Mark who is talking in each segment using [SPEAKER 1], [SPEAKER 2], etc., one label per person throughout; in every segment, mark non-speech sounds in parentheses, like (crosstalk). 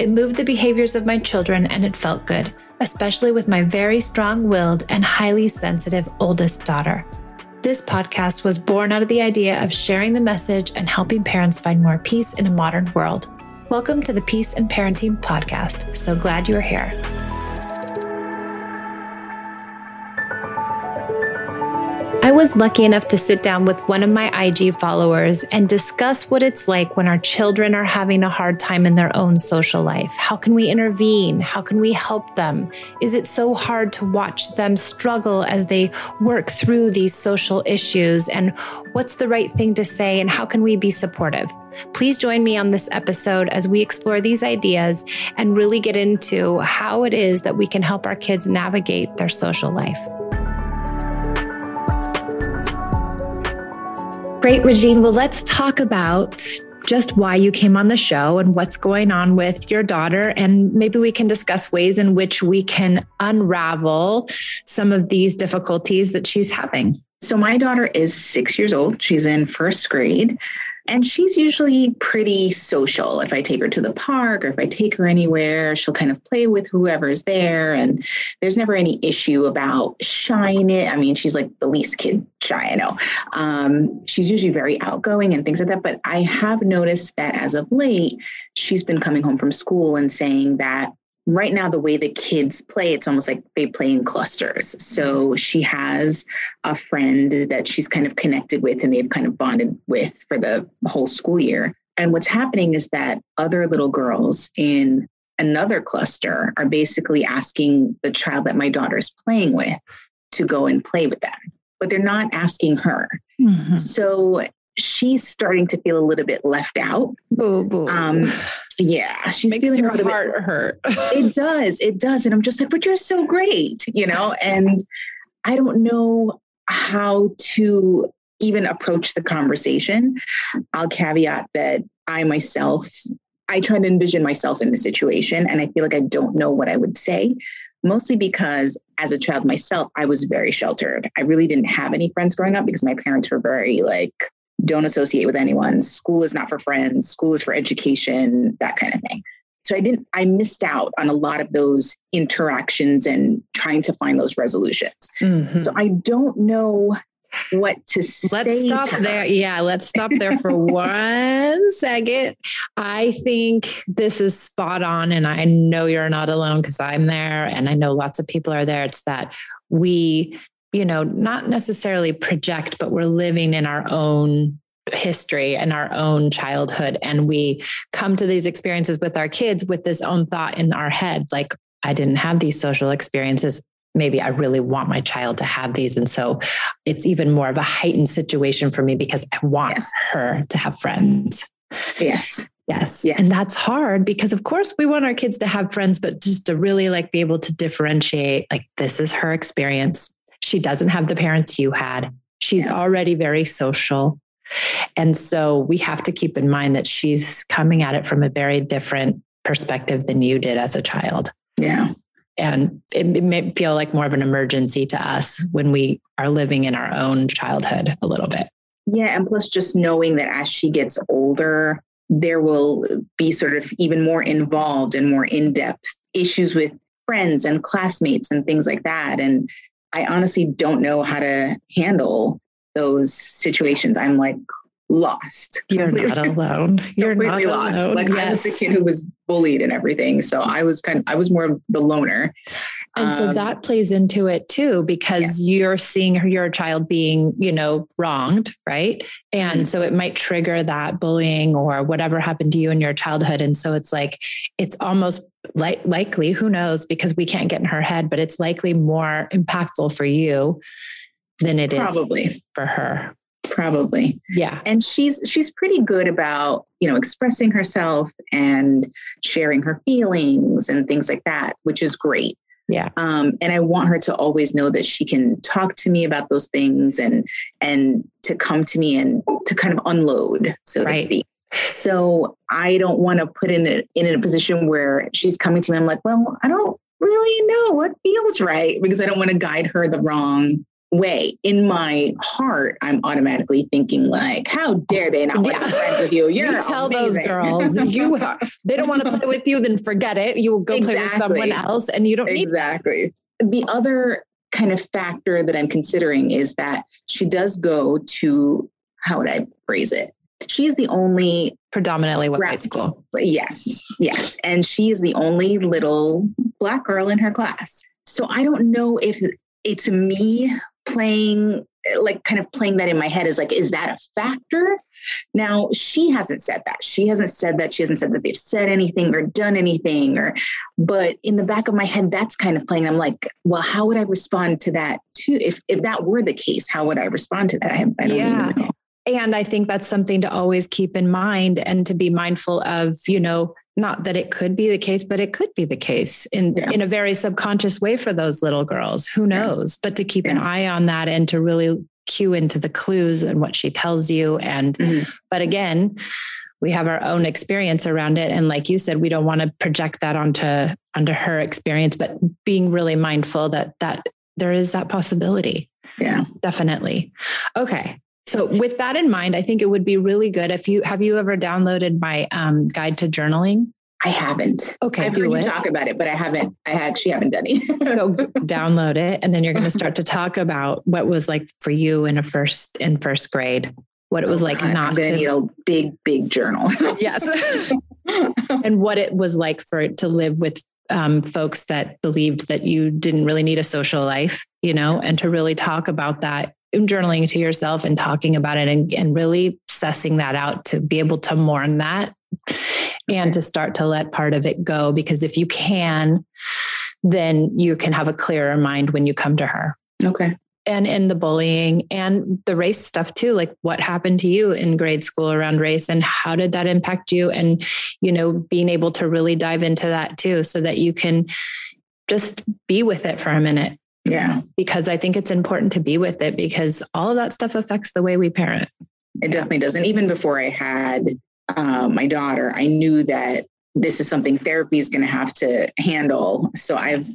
[SPEAKER 1] It moved the behaviors of my children and it felt good, especially with my very strong willed and highly sensitive oldest daughter. This podcast was born out of the idea of sharing the message and helping parents find more peace in a modern world. Welcome to the Peace and Parenting Podcast. So glad you're here. I was lucky enough to sit down with one of my IG followers and discuss what it's like when our children are having a hard time in their own social life. How can we intervene? How can we help them? Is it so hard to watch them struggle as they work through these social issues? And what's the right thing to say? And how can we be supportive? Please join me on this episode as we explore these ideas and really get into how it is that we can help our kids navigate their social life. Great, Regine. Well, let's talk about just why you came on the show and what's going on with your daughter. And maybe we can discuss ways in which we can unravel some of these difficulties that she's having.
[SPEAKER 2] So, my daughter is six years old. She's in first grade. And she's usually pretty social. If I take her to the park or if I take her anywhere, she'll kind of play with whoever's there. And there's never any issue about shying it. I mean, she's like the least kid shy I know. Um, she's usually very outgoing and things like that. But I have noticed that as of late, she's been coming home from school and saying that right now the way the kids play it's almost like they play in clusters. So she has a friend that she's kind of connected with and they've kind of bonded with for the whole school year. And what's happening is that other little girls in another cluster are basically asking the child that my daughter is playing with to go and play with them but they're not asking her. Mm-hmm. so she's starting to feel a little bit left out.
[SPEAKER 1] Boo, boo. Um,
[SPEAKER 2] yeah,
[SPEAKER 1] she's Makes feeling your a little heart bit, hurt. (laughs)
[SPEAKER 2] it does, it does, and I'm just like, but you're so great, you know. And I don't know how to even approach the conversation. I'll caveat that I myself, I try to envision myself in the situation, and I feel like I don't know what I would say. Mostly because as a child myself, I was very sheltered. I really didn't have any friends growing up because my parents were very like don't associate with anyone. School is not for friends. School is for education, that kind of thing. So I didn't, I missed out on a lot of those interactions and trying to find those resolutions. Mm-hmm. So I don't know what to
[SPEAKER 1] say. Let's stop there. Yeah, let's stop there for (laughs) one second. I think this is spot on. And I know you're not alone because I'm there and I know lots of people are there. It's that we you know, not necessarily project, but we're living in our own history and our own childhood. And we come to these experiences with our kids with this own thought in our head like, I didn't have these social experiences. Maybe I really want my child to have these. And so it's even more of a heightened situation for me because I want yes. her to have friends.
[SPEAKER 2] Yes.
[SPEAKER 1] Yes. yes. And that's hard because of course we want our kids to have friends, but just to really like be able to differentiate like this is her experience. She doesn't have the parents you had. She's yeah. already very social. And so we have to keep in mind that she's coming at it from a very different perspective than you did as a child.
[SPEAKER 2] Yeah.
[SPEAKER 1] And it, it may feel like more of an emergency to us when we are living in our own childhood a little bit.
[SPEAKER 2] Yeah. And plus, just knowing that as she gets older, there will be sort of even more involved and more in depth issues with friends and classmates and things like that. And I honestly don't know how to handle those situations. I'm like, lost.
[SPEAKER 1] You're completely, not (laughs) alone. You're completely not lost. Alone.
[SPEAKER 2] Like yes. I was the kid who was bullied and everything. So I was kind of, I was more of the loner.
[SPEAKER 1] And um, so that plays into it too, because yeah. you're seeing your child being, you know, wronged, right? And mm-hmm. so it might trigger that bullying or whatever happened to you in your childhood. And so it's like, it's almost like likely, who knows, because we can't get in her head, but it's likely more impactful for you than it
[SPEAKER 2] Probably.
[SPEAKER 1] is for her
[SPEAKER 2] probably.
[SPEAKER 1] Yeah.
[SPEAKER 2] And she's she's pretty good about you know expressing herself and sharing her feelings and things like that which is great.
[SPEAKER 1] Yeah.
[SPEAKER 2] Um, and i want her to always know that she can talk to me about those things and and to come to me and to kind of unload so right. to speak. So i don't want to put in a, in a position where she's coming to me i'm like well i don't really know what feels right because i don't want to guide her the wrong way. In my heart i'm automatically thinking like how dare they not want to be friends with you? (laughs)
[SPEAKER 1] You're (laughs) you tell amazing. those girls if you they don't want to play with you then forget it. You will go exactly. play with someone else and you don't
[SPEAKER 2] exactly. The other kind of factor that i'm considering is that she does go to how would i phrase it? She is the only
[SPEAKER 1] predominantly white school.
[SPEAKER 2] yes yes. And she is the only little black girl in her class. So i don't know if it's me playing like kind of playing that in my head is like is that a factor? Now she hasn't said that. She hasn't said that. She hasn't said that they've said anything or done anything or but in the back of my head that's kind of playing. I'm like well how would i respond to that too? If if that were the case how would i respond to that? I, I don't yeah. know.
[SPEAKER 1] And I think that's something to always keep in mind and to be mindful of, you know, not that it could be the case, but it could be the case in, yeah. in a very subconscious way for those little girls. Who knows? Yeah. But to keep yeah. an eye on that and to really cue into the clues and what she tells you. And, mm-hmm. but again, we have our own experience around it. And like you said, we don't want to project that onto, onto her experience, but being really mindful that that there is that possibility.
[SPEAKER 2] Yeah,
[SPEAKER 1] definitely. Okay. So with that in mind, I think it would be really good if you have you ever downloaded my um, guide to journaling?
[SPEAKER 2] I haven't.
[SPEAKER 1] Okay,
[SPEAKER 2] I've
[SPEAKER 1] do it.
[SPEAKER 2] talk about it, but I haven't. I actually haven't done it. (laughs)
[SPEAKER 1] so download it, and then you're going to start to talk about what was like for you in a first in first grade. What it was oh, like God, not
[SPEAKER 2] I'm to need a big, big journal. (laughs)
[SPEAKER 1] yes, (laughs) and what it was like for to live with um, folks that believed that you didn't really need a social life, you know, and to really talk about that journaling to yourself and talking about it and, and really sussing that out to be able to mourn that and to start to let part of it go. Because if you can, then you can have a clearer mind when you come to her.
[SPEAKER 2] Okay.
[SPEAKER 1] And in the bullying and the race stuff too, like what happened to you in grade school around race and how did that impact you? And, you know, being able to really dive into that too, so that you can just be with it for a minute
[SPEAKER 2] yeah.
[SPEAKER 1] Because I think it's important to be with it because all of that stuff affects the way we parent.
[SPEAKER 2] It definitely does. And even before I had uh, my daughter, I knew that this is something therapy is going to have to handle. So I've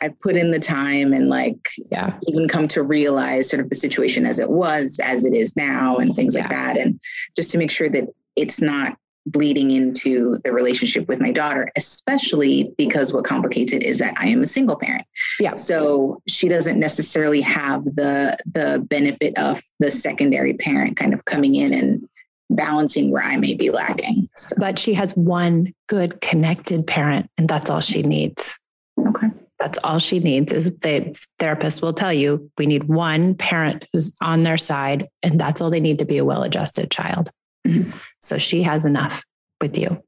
[SPEAKER 2] I've put in the time and like
[SPEAKER 1] yeah,
[SPEAKER 2] even come to realize sort of the situation as it was, as it is now, and things yeah. like that. And just to make sure that it's not bleeding into the relationship with my daughter, especially because what complicates it is that I am a single parent.
[SPEAKER 1] Yeah.
[SPEAKER 2] So she doesn't necessarily have the the benefit of the secondary parent kind of coming in and balancing where I may be lacking.
[SPEAKER 1] So. But she has one good connected parent, and that's all she needs.
[SPEAKER 2] Okay.
[SPEAKER 1] That's all she needs is the therapist will tell you we need one parent who's on their side, and that's all they need to be a well adjusted child. Mm-hmm. So she has enough with you.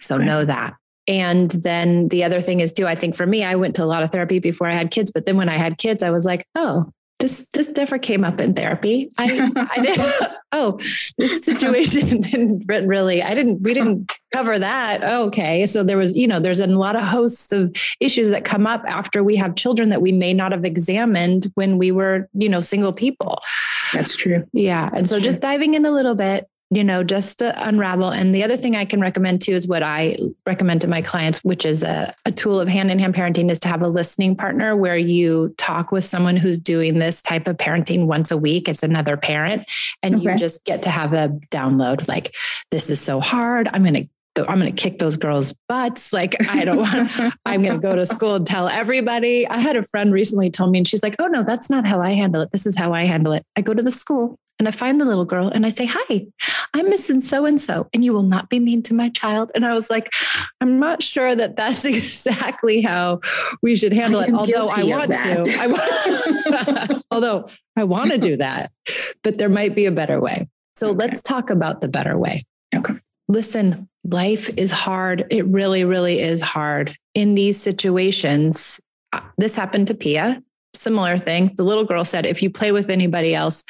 [SPEAKER 1] So right. know that. And then the other thing is too, I think for me, I went to a lot of therapy before I had kids, but then when I had kids, I was like, oh, this this never came up in therapy. I, I (laughs) didn't. Oh, this situation (laughs) didn't really. I didn't. We didn't cover that. Okay, so there was, you know, there's a lot of hosts of issues that come up after we have children that we may not have examined when we were, you know, single people.
[SPEAKER 2] That's true.
[SPEAKER 1] Yeah, and so just diving in a little bit, you know, just to unravel. And the other thing I can recommend too is what I recommend to my clients, which is a, a tool of hand in hand parenting, is to have a listening partner where you talk with someone who's doing this type of parenting once a week. It's another parent, and okay. you just get to have a download like, this is so hard. I'm going to I'm going to kick those girls' butts. Like, I don't want, (laughs) I'm going to go to school and tell everybody. I had a friend recently tell me, and she's like, Oh, no, that's not how I handle it. This is how I handle it. I go to the school and I find the little girl and I say, Hi, I'm missing so and so, and you will not be mean to my child. And I was like, I'm not sure that that's (laughs) exactly how we should handle it. (laughs) Although I want to, I, although I want to do that, but there might be a better way. So okay. let's talk about the better way.
[SPEAKER 2] Okay.
[SPEAKER 1] Listen, life is hard. It really, really is hard in these situations. Uh, this happened to Pia similar thing. The little girl said, if you play with anybody else,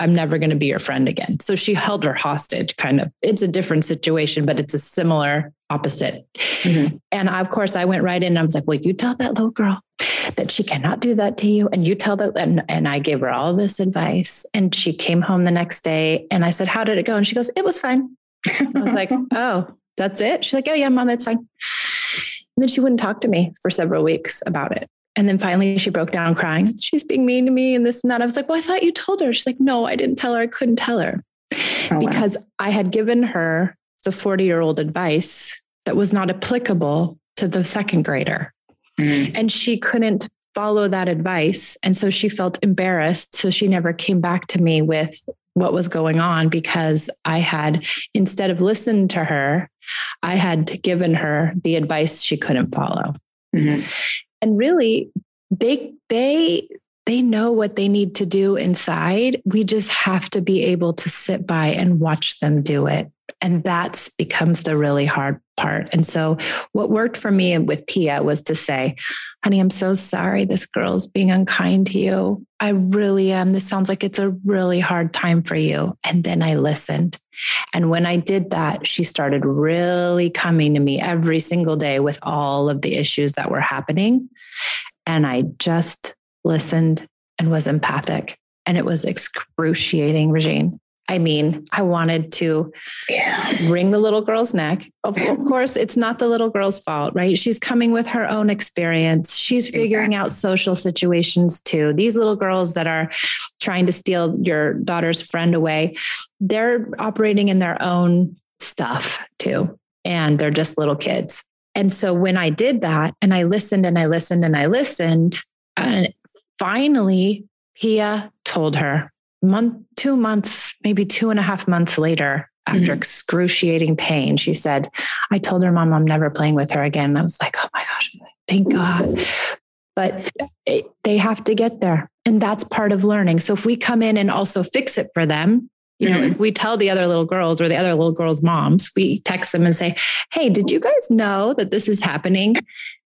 [SPEAKER 1] I'm never going to be your friend again. So she held her hostage, kind of. It's a different situation, but it's a similar opposite. Mm-hmm. And of course, I went right in and I was like, well, you tell that little girl that she cannot do that to you. And you tell that. And, and I gave her all this advice. And she came home the next day and I said, how did it go? And she goes, it was fine. I was like, (laughs) oh, that's it. She's like, oh, yeah, mom, it's fine. And then she wouldn't talk to me for several weeks about it. And then finally she broke down crying. She's being mean to me and this and that. I was like, well, I thought you told her. She's like, no, I didn't tell her. I couldn't tell her oh, because wow. I had given her the 40 year old advice that was not applicable to the second grader. Mm-hmm. And she couldn't follow that advice. And so she felt embarrassed. So she never came back to me with what was going on because I had, instead of listened to her, I had given her the advice she couldn't follow. Mm-hmm and really they they they know what they need to do inside. We just have to be able to sit by and watch them do it. And that's becomes the really hard part. And so what worked for me with pia was to say honey i'm so sorry this girl's being unkind to you. I really am. This sounds like it's a really hard time for you. And then i listened and when I did that, she started really coming to me every single day with all of the issues that were happening. And I just listened and was empathic. And it was excruciating, Regine. I mean, I wanted to yeah. wring the little girl's neck. Of (laughs) course, it's not the little girl's fault, right? She's coming with her own experience. She's figuring out social situations too. These little girls that are trying to steal your daughter's friend away, they're operating in their own stuff too. And they're just little kids. And so when I did that and I listened and I listened and I listened, and finally, Pia told her, month, two months, maybe two and a half months later, after mm-hmm. excruciating pain, she said, I told her mom I'm never playing with her again. I was like, oh my gosh, thank God. But it, they have to get there. And that's part of learning. So if we come in and also fix it for them, you know, mm-hmm. if we tell the other little girls or the other little girls' moms, we text them and say, Hey, did you guys know that this is happening?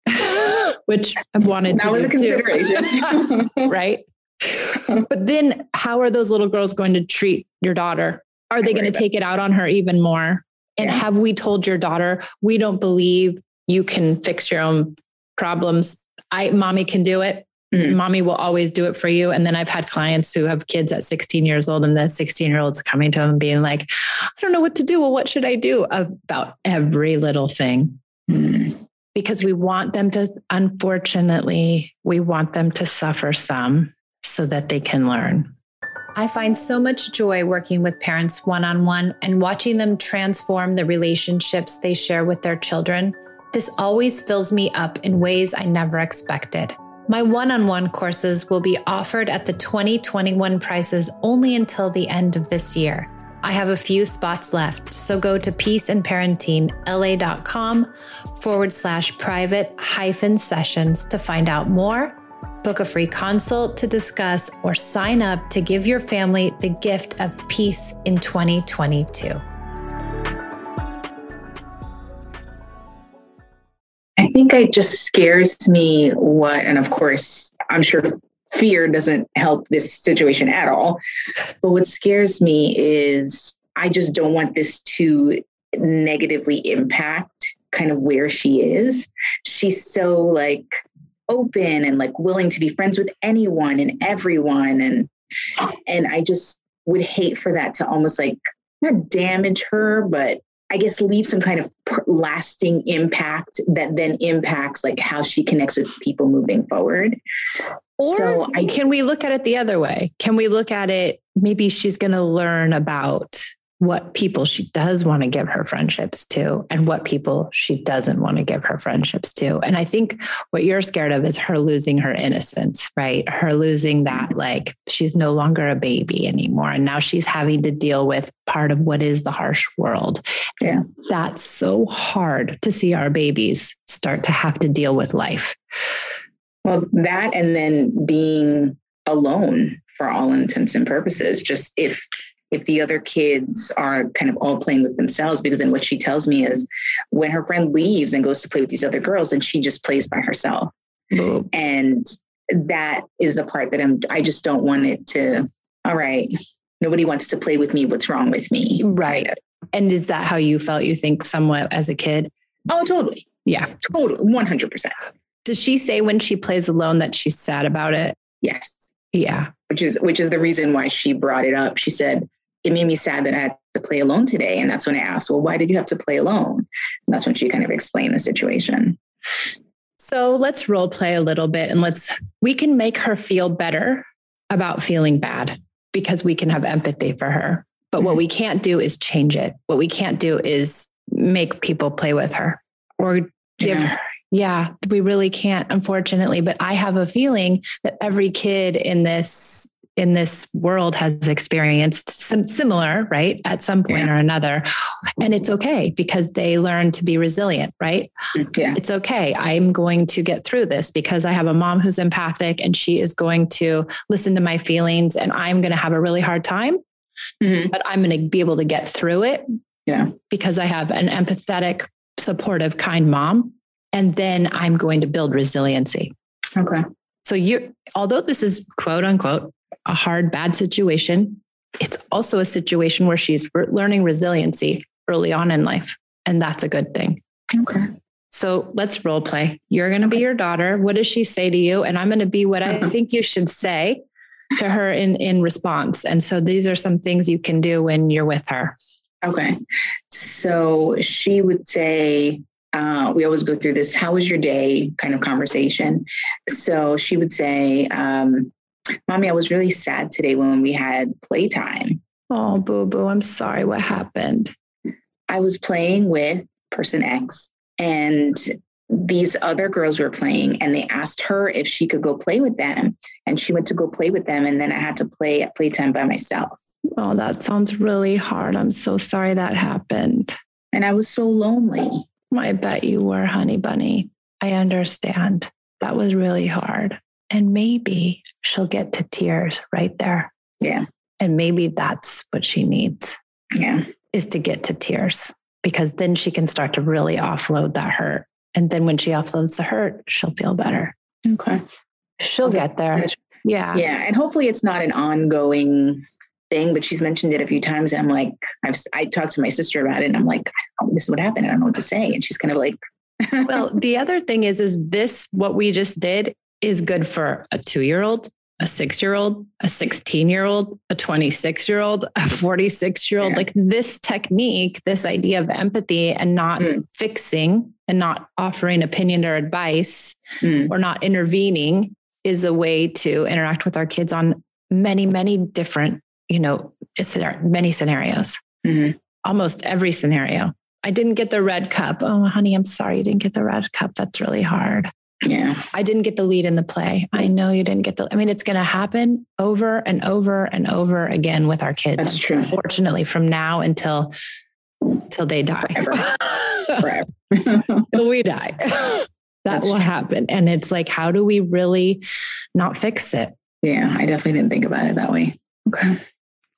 [SPEAKER 1] (laughs) Which I've wanted
[SPEAKER 2] that to was a consideration. (laughs)
[SPEAKER 1] right (laughs) but then how are those little girls going to treat your daughter? Are they going to take it out on her even more? And yeah. have we told your daughter, we don't believe you can fix your own problems? I, mommy can do it. Mm-hmm. Mommy will always do it for you. And then I've had clients who have kids at 16 years old, and the 16 year old's coming to them being like, I don't know what to do. Well, what should I do about every little thing? Mm-hmm. Because we want them to, unfortunately, we want them to suffer some so that they can learn.
[SPEAKER 3] I find so much joy working with parents one on one and watching them transform the relationships they share with their children. This always fills me up in ways I never expected. My one on one courses will be offered at the 2021 prices only until the end of this year. I have a few spots left, so go to peaceandparentingla.com forward slash private hyphen sessions to find out more book a free consult to discuss, or sign up to give your family the gift of peace in 2022.
[SPEAKER 2] I think it just scares me what, and of course, I'm sure fear doesn't help this situation at all. But what scares me is I just don't want this to negatively impact kind of where she is. She's so like open and like willing to be friends with anyone and everyone and and I just would hate for that to almost like not damage her, but I guess leave some kind of lasting impact that then impacts like how she connects with people moving forward.
[SPEAKER 1] Or so I, can we look at it the other way? Can we look at it? Maybe she's going to learn about what people she does want to give her friendships to and what people she doesn't want to give her friendships to. And I think what you're scared of is her losing her innocence, right? Her losing that, like, she's no longer a baby anymore. And now she's having to deal with part of what is the harsh world.
[SPEAKER 2] Yeah.
[SPEAKER 1] That's so hard to see our babies start to have to deal with life.
[SPEAKER 2] Well, that and then being alone for all intents and purposes. Just if if the other kids are kind of all playing with themselves, because then what she tells me is when her friend leaves and goes to play with these other girls, and she just plays by herself. And that is the part that I'm I just don't want it to, all right, nobody wants to play with me. What's wrong with me?
[SPEAKER 1] Right. And is that how you felt, you think, somewhat as a kid?
[SPEAKER 2] Oh, totally.
[SPEAKER 1] Yeah.
[SPEAKER 2] Totally. 100%.
[SPEAKER 1] Does she say when she plays alone that she's sad about it?
[SPEAKER 2] Yes.
[SPEAKER 1] Yeah.
[SPEAKER 2] Which is which is the reason why she brought it up. She said, it made me sad that I had to play alone today. And that's when I asked, well, why did you have to play alone? And that's when she kind of explained the situation.
[SPEAKER 1] So let's role play a little bit and let's, we can make her feel better about feeling bad because we can have empathy for her. But what mm-hmm. we can't do is change it. What we can't do is make people play with her or give yeah. her. Yeah, we really can't, unfortunately. But I have a feeling that every kid in this in this world has experienced some similar, right, at some point yeah. or another. And it's okay because they learn to be resilient, right?
[SPEAKER 2] Yeah.
[SPEAKER 1] It's okay. I'm going to get through this because I have a mom who's empathic and she is going to listen to my feelings and I'm going to have a really hard time, mm-hmm. but I'm going to be able to get through it.
[SPEAKER 2] Yeah.
[SPEAKER 1] Because I have an empathetic, supportive, kind mom. And then I'm going to build resiliency.
[SPEAKER 2] Okay.
[SPEAKER 1] So you're, although this is quote unquote a hard, bad situation, it's also a situation where she's learning resiliency early on in life. And that's a good thing.
[SPEAKER 2] Okay.
[SPEAKER 1] So let's role play. You're going to be your daughter. What does she say to you? And I'm going to be what I think you should say to her in, in response. And so these are some things you can do when you're with her.
[SPEAKER 2] Okay. So she would say, uh, we always go through this, how was your day kind of conversation. So she would say, um, Mommy, I was really sad today when we had playtime.
[SPEAKER 1] Oh, boo boo. I'm sorry. What happened?
[SPEAKER 2] I was playing with person X and these other girls were playing and they asked her if she could go play with them. And she went to go play with them. And then I had to play at playtime by myself.
[SPEAKER 1] Oh, that sounds really hard. I'm so sorry that happened.
[SPEAKER 2] And I was so lonely.
[SPEAKER 1] I bet you were, honey bunny. I understand. That was really hard. And maybe she'll get to tears right there.
[SPEAKER 2] Yeah.
[SPEAKER 1] And maybe that's what she needs.
[SPEAKER 2] Yeah.
[SPEAKER 1] Is to get to tears because then she can start to really offload that hurt. And then when she offloads the hurt, she'll feel better.
[SPEAKER 2] Okay.
[SPEAKER 1] She'll get there. Yeah.
[SPEAKER 2] Yeah. And hopefully it's not an ongoing thing, but she's mentioned it a few times. And I'm like, I've, I talked to my sister about it and I'm like, this is what happened. I don't know what to say. And she's kind of like, (laughs)
[SPEAKER 1] well, the other thing is, is this what we just did is good for a two year old, a six year old, a 16 year old, a 26 year old, (laughs) a 46 year old. Yeah. Like this technique, this idea of empathy and not mm. fixing and not offering opinion or advice mm. or not intervening is a way to interact with our kids on many, many different, you know, many scenarios, mm-hmm. almost every scenario. I didn't get the red cup. Oh, honey, I'm sorry you didn't get the red cup. That's really hard.
[SPEAKER 2] Yeah.
[SPEAKER 1] I didn't get the lead in the play. I know you didn't get the, I mean, it's going to happen over and over and over again with our kids.
[SPEAKER 2] That's true.
[SPEAKER 1] Unfortunately, from now until, until they die.
[SPEAKER 2] Forever. (laughs) Forever.
[SPEAKER 1] Until we die. (laughs) that That's will true. happen. And it's like, how do we really not fix it?
[SPEAKER 2] Yeah. I definitely didn't think about it that way. Okay.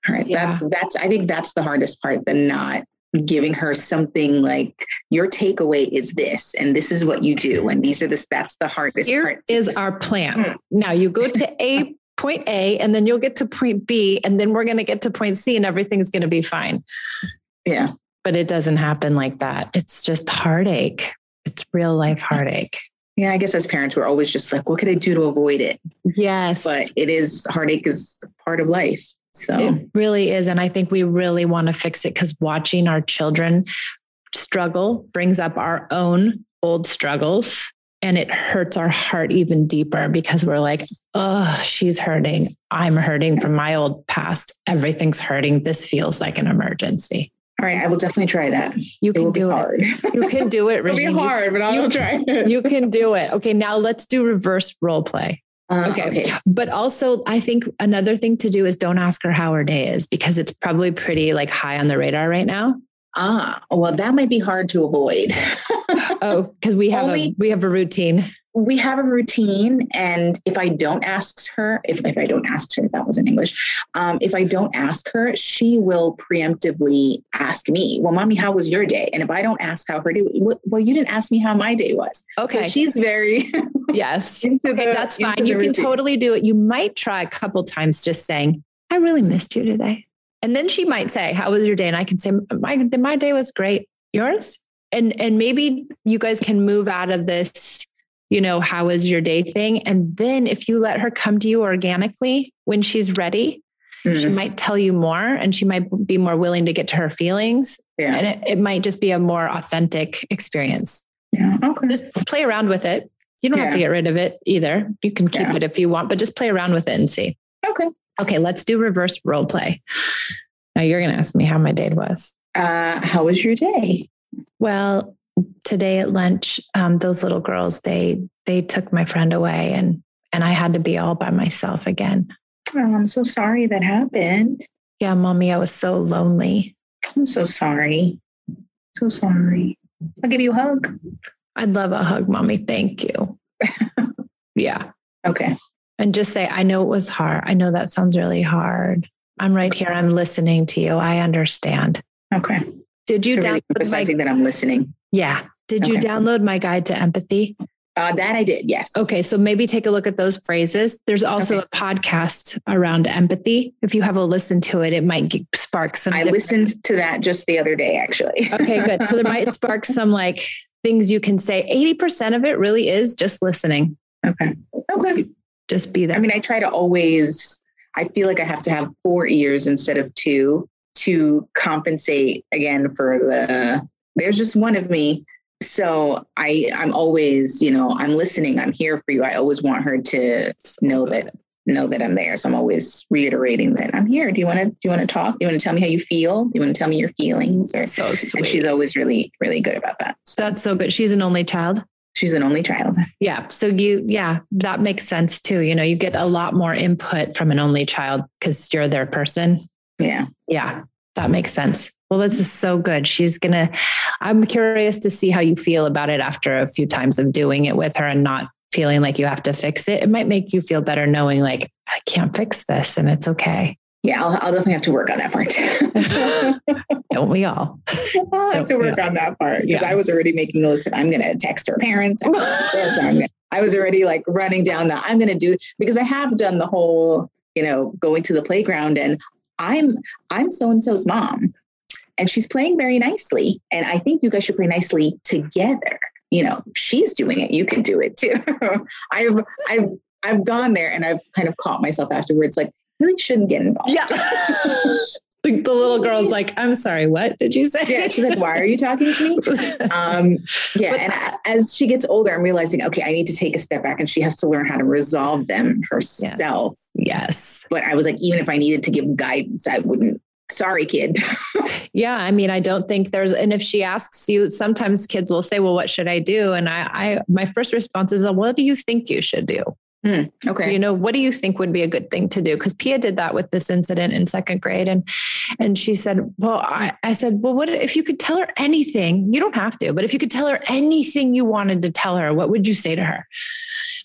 [SPEAKER 2] All right. Yeah. That's, that's, I think that's the hardest part, the not giving her something like your takeaway is this and this is what you do and these are this that's the hardest
[SPEAKER 1] Here
[SPEAKER 2] part
[SPEAKER 1] is our plan. Mm. now you go to (laughs) a point a and then you'll get to point b and then we're going to get to point c and everything's going to be fine.
[SPEAKER 2] Yeah.
[SPEAKER 1] But it doesn't happen like that. It's just heartache. It's real life heartache.
[SPEAKER 2] Yeah i guess as parents we're always just like what could i do to avoid it?
[SPEAKER 1] Yes.
[SPEAKER 2] But it is heartache is part of life So
[SPEAKER 1] it really is. And I think we really want to fix it because watching our children struggle brings up our own old struggles and it hurts our heart even deeper because we're like, oh, she's hurting. I'm hurting from my old past. Everything's hurting. This feels like an emergency.
[SPEAKER 2] All right, I will definitely try that.
[SPEAKER 1] You can do it. You can do it, (laughs)
[SPEAKER 2] It'll be hard, but I'll
[SPEAKER 1] you,
[SPEAKER 2] try (laughs) it.
[SPEAKER 1] You can do it. Okay, now let's do reverse role play.
[SPEAKER 2] Uh,
[SPEAKER 1] okay. okay. But also, I think another thing to do is don't ask her how her day is because it's probably pretty like high on the radar right now.
[SPEAKER 2] Ah, well, that might be hard to avoid. (laughs)
[SPEAKER 1] oh, because we have Only, a we have a routine.
[SPEAKER 2] We have a routine, and if I don't ask her, if, if I don't ask her, that was in English. Um, if I don't ask her, she will preemptively ask me, "Well, mommy, how was your day?" And if I don't ask how her day, well, you didn't ask me how my day was.
[SPEAKER 1] Okay,
[SPEAKER 2] so she's very (laughs)
[SPEAKER 1] yes. okay, the, that's fine. You can totally do it. You might try a couple times, just saying, "I really missed you today." And then she might say, How was your day? And I can say, My, my day was great. Yours? And, and maybe you guys can move out of this, you know, how was your day thing? And then if you let her come to you organically when she's ready, mm-hmm. she might tell you more and she might be more willing to get to her feelings.
[SPEAKER 2] Yeah.
[SPEAKER 1] And it, it might just be a more authentic experience.
[SPEAKER 2] Yeah. Okay.
[SPEAKER 1] Just play around with it. You don't yeah. have to get rid of it either. You can keep yeah. it if you want, but just play around with it and see.
[SPEAKER 2] Okay.
[SPEAKER 1] Okay, let's do reverse role play. Now you're going to ask me how my day was.
[SPEAKER 2] Uh, how was your day?
[SPEAKER 1] Well, today at lunch, um, those little girls they they took my friend away, and and I had to be all by myself again.
[SPEAKER 2] Oh, I'm so sorry that happened.
[SPEAKER 1] Yeah, mommy, I was so lonely.
[SPEAKER 2] I'm so sorry. So sorry. I'll give you a hug.
[SPEAKER 1] I'd love a hug, mommy. Thank you. (laughs) yeah.
[SPEAKER 2] Okay
[SPEAKER 1] and just say, I know it was hard. I know that sounds really hard. I'm right here. I'm listening to you. I understand.
[SPEAKER 2] Okay.
[SPEAKER 1] Did you so
[SPEAKER 2] download really emphasizing my, that I'm listening?
[SPEAKER 1] Yeah. Did okay. you download my guide to empathy?
[SPEAKER 2] Uh, that I did, yes.
[SPEAKER 1] Okay, so maybe take a look at those phrases. There's also okay. a podcast around empathy. If you have a listen to it, it might spark some.
[SPEAKER 2] I different... listened to that just the other day, actually. (laughs)
[SPEAKER 1] okay, good. So there might spark some like things you can say. 80% of it really is just listening.
[SPEAKER 2] Okay. Okay
[SPEAKER 1] just be there.
[SPEAKER 2] I mean, I try to always, I feel like I have to have four ears instead of two to compensate again for the, there's just one of me. So I, I'm always, you know, I'm listening. I'm here for you. I always want her to know that, know that I'm there. So I'm always reiterating that I'm here. Do you want to, do you want to talk? Do you want to tell me how you feel? Do you want to tell me your feelings? Or,
[SPEAKER 1] so sweet.
[SPEAKER 2] And she's always really, really good about that.
[SPEAKER 1] So. That's so good. She's an only child.
[SPEAKER 2] She's an only child.
[SPEAKER 1] Yeah. So you, yeah, that makes sense too. You know, you get a lot more input from an only child because you're their person.
[SPEAKER 2] Yeah.
[SPEAKER 1] Yeah. That makes sense. Well, this is so good. She's going to, I'm curious to see how you feel about it after a few times of doing it with her and not feeling like you have to fix it. It might make you feel better knowing like, I can't fix this and it's okay.
[SPEAKER 2] Yeah, I'll, I'll definitely have to work on that part. (laughs)
[SPEAKER 1] Don't we all?
[SPEAKER 2] I'll have to work on that part because yeah. I was already making a list of I'm going to text her parents. (laughs) I was already like running down the I'm going to do because I have done the whole, you know, going to the playground and I'm I'm so and so's mom and she's playing very nicely and I think you guys should play nicely together. You know, she's doing it, you can do it too. (laughs) I've I've I've gone there and I've kind of caught myself afterwards like really shouldn't get involved.
[SPEAKER 1] Yeah. (laughs) the, the, little girl's like, I'm sorry, what did you say?
[SPEAKER 2] Yeah, she's like, why are you talking to me? (laughs) Um, yeah, and as she gets older, I'm realizing, okay, I need to take a step back, and she has to learn how to resolve them herself.
[SPEAKER 1] Yes. yes.
[SPEAKER 2] But I was like, even if I needed to give guidance, I wouldn't. Sorry, kid. (laughs)
[SPEAKER 1] yeah, I mean, I don't think there's, and if she asks you, sometimes kids will say, "Well, what should I do?" And I, I, my first response is, "Well, "What do you think you should do?"
[SPEAKER 2] Mm, okay.
[SPEAKER 1] You know, what do you think would be a good thing to do? Because Pia did that with this incident in second grade. And and she said, Well, I, I said, Well, what if you could tell her anything? You don't have to, but if you could tell her anything you wanted to tell her, what would you say to her?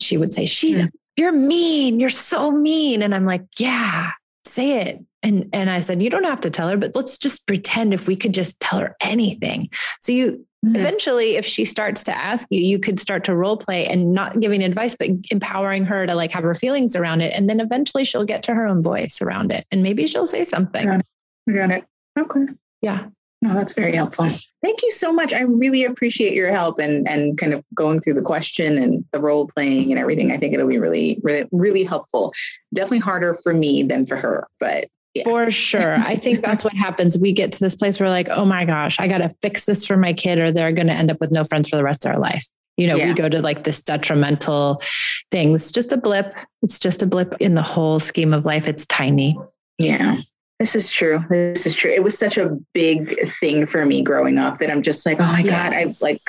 [SPEAKER 1] She would say, She's mm. you're mean. You're so mean. And I'm like, Yeah, say it. And and I said, you don't have to tell her, but let's just pretend if we could just tell her anything. So you Mm-hmm. Eventually, if she starts to ask you, you could start to role play and not giving advice, but empowering her to like have her feelings around it. And then eventually she'll get to her own voice around it. And maybe she'll say something.
[SPEAKER 2] Got it. Got it. Okay.
[SPEAKER 1] Yeah.
[SPEAKER 2] No, that's very helpful. Thank you so much. I really appreciate your help and and kind of going through the question and the role playing and everything. I think it'll be really, really, really helpful. Definitely harder for me than for her, but
[SPEAKER 1] Yeah. For sure. I think that's what happens. We get to this place where like, oh my gosh, I got to fix this for my kid or they're going to end up with no friends for the rest of their life. You know, yeah. we go to like this detrimental thing. It's just a blip. It's just a blip in the whole scheme of life. It's tiny.
[SPEAKER 2] Yeah. This is true. This is true. It was such a big thing for me growing up that I'm just like, oh my yes. God, I like,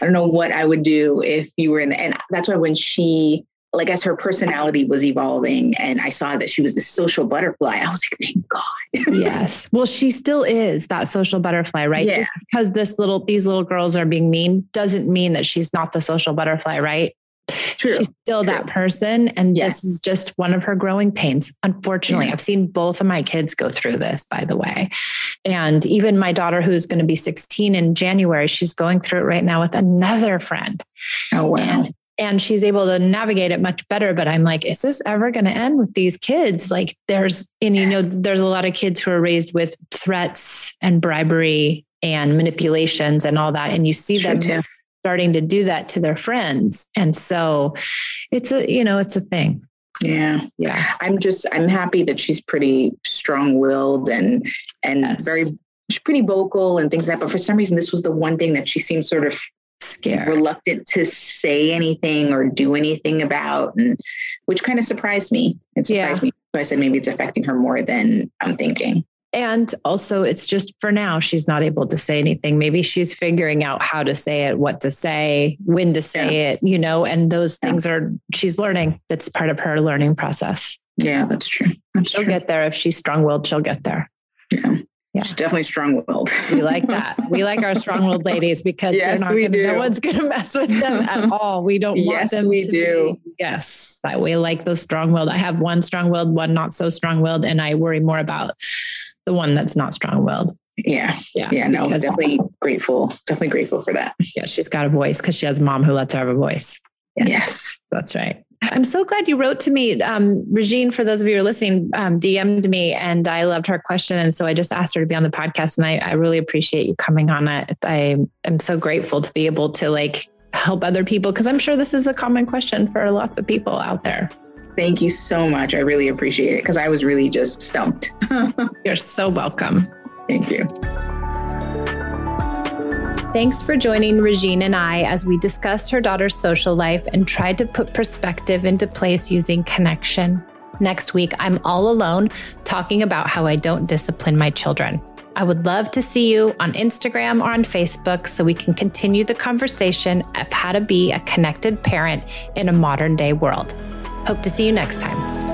[SPEAKER 2] I don't know what I would do if you were in the, and that's why when she, like as her personality was evolving and I saw that she was this social butterfly, I was like, thank God. (laughs)
[SPEAKER 1] yes. Well, she still is that social butterfly, right? Yeah. Just because this little, these little girls are being mean doesn't mean that she's not the social butterfly, right? True. She's still True. that person. And yes. this is just one of her growing pains. Unfortunately, yeah. I've seen both of my kids go through this, by the way. And even my daughter, who's going to be 16 in January, she's going through it right now with another friend.
[SPEAKER 2] Oh, wow.
[SPEAKER 1] And, and she's able to navigate it much better. But I'm like, is this ever going to end with these kids? Like, there's, and you know, there's a lot of kids who are raised with threats and bribery and manipulations and all that. And you see them too starting to do that to their friends. And so it's a, you know, it's a thing.
[SPEAKER 2] Yeah. Yeah. I'm just, I'm happy that she's pretty strong willed and, and yes. very, she's pretty vocal and things like that. But for some reason, this was the one thing that she seemed sort of scared, reluctant to say anything or do anything about, and which kind of surprised me. It surprised yeah. me. So I said maybe it's affecting her more than I'm thinking.
[SPEAKER 1] And also, it's just for now, she's not able to say anything. Maybe she's figuring out how to say it, what to say, when to say yeah. it, you know, and those things yeah. are, she's learning. That's part of her learning process.
[SPEAKER 2] Yeah, that's true. That's
[SPEAKER 1] she'll
[SPEAKER 2] true.
[SPEAKER 1] get there. If she's strong willed, she'll get there.
[SPEAKER 2] Yeah. Yeah. She's definitely strong willed.
[SPEAKER 1] we like that. We like our strong willed (laughs) ladies because yes, not gonna, no one's going (laughs) to mess with them at (laughs) all. We don't want yes, them
[SPEAKER 2] we do.
[SPEAKER 1] Be, yes. We like those strong willed. I have one strong willed, one not so strong willed, and I worry more about the one that's not strong willed.
[SPEAKER 2] Yeah. Yeah. Yeah. No, definitely grateful. Definitely grateful for that.
[SPEAKER 1] Yeah. She's got a voice because she has a mom who lets her have a voice.
[SPEAKER 2] Yes. yes.
[SPEAKER 1] That's right. I'm so glad you wrote to me. Um, Regine, for those of you who are listening, um, DM'd me and I loved her question. And so I just asked her to be on the podcast. And I, I really appreciate you coming on it. I am so grateful to be able to like help other people because I'm sure this is a common question for lots of people out there.
[SPEAKER 2] Thank you so much. I really appreciate it because I was really just stumped. (laughs)
[SPEAKER 1] You're so welcome.
[SPEAKER 2] Thank you.
[SPEAKER 3] Thanks for joining Regine and I as we discussed her daughter's social life and tried to put perspective into place using connection. Next week, I'm all alone talking about how I don't discipline my children. I would love to see you on Instagram or on Facebook so we can continue the conversation of how to be a connected parent in a modern day world. Hope to see you next time.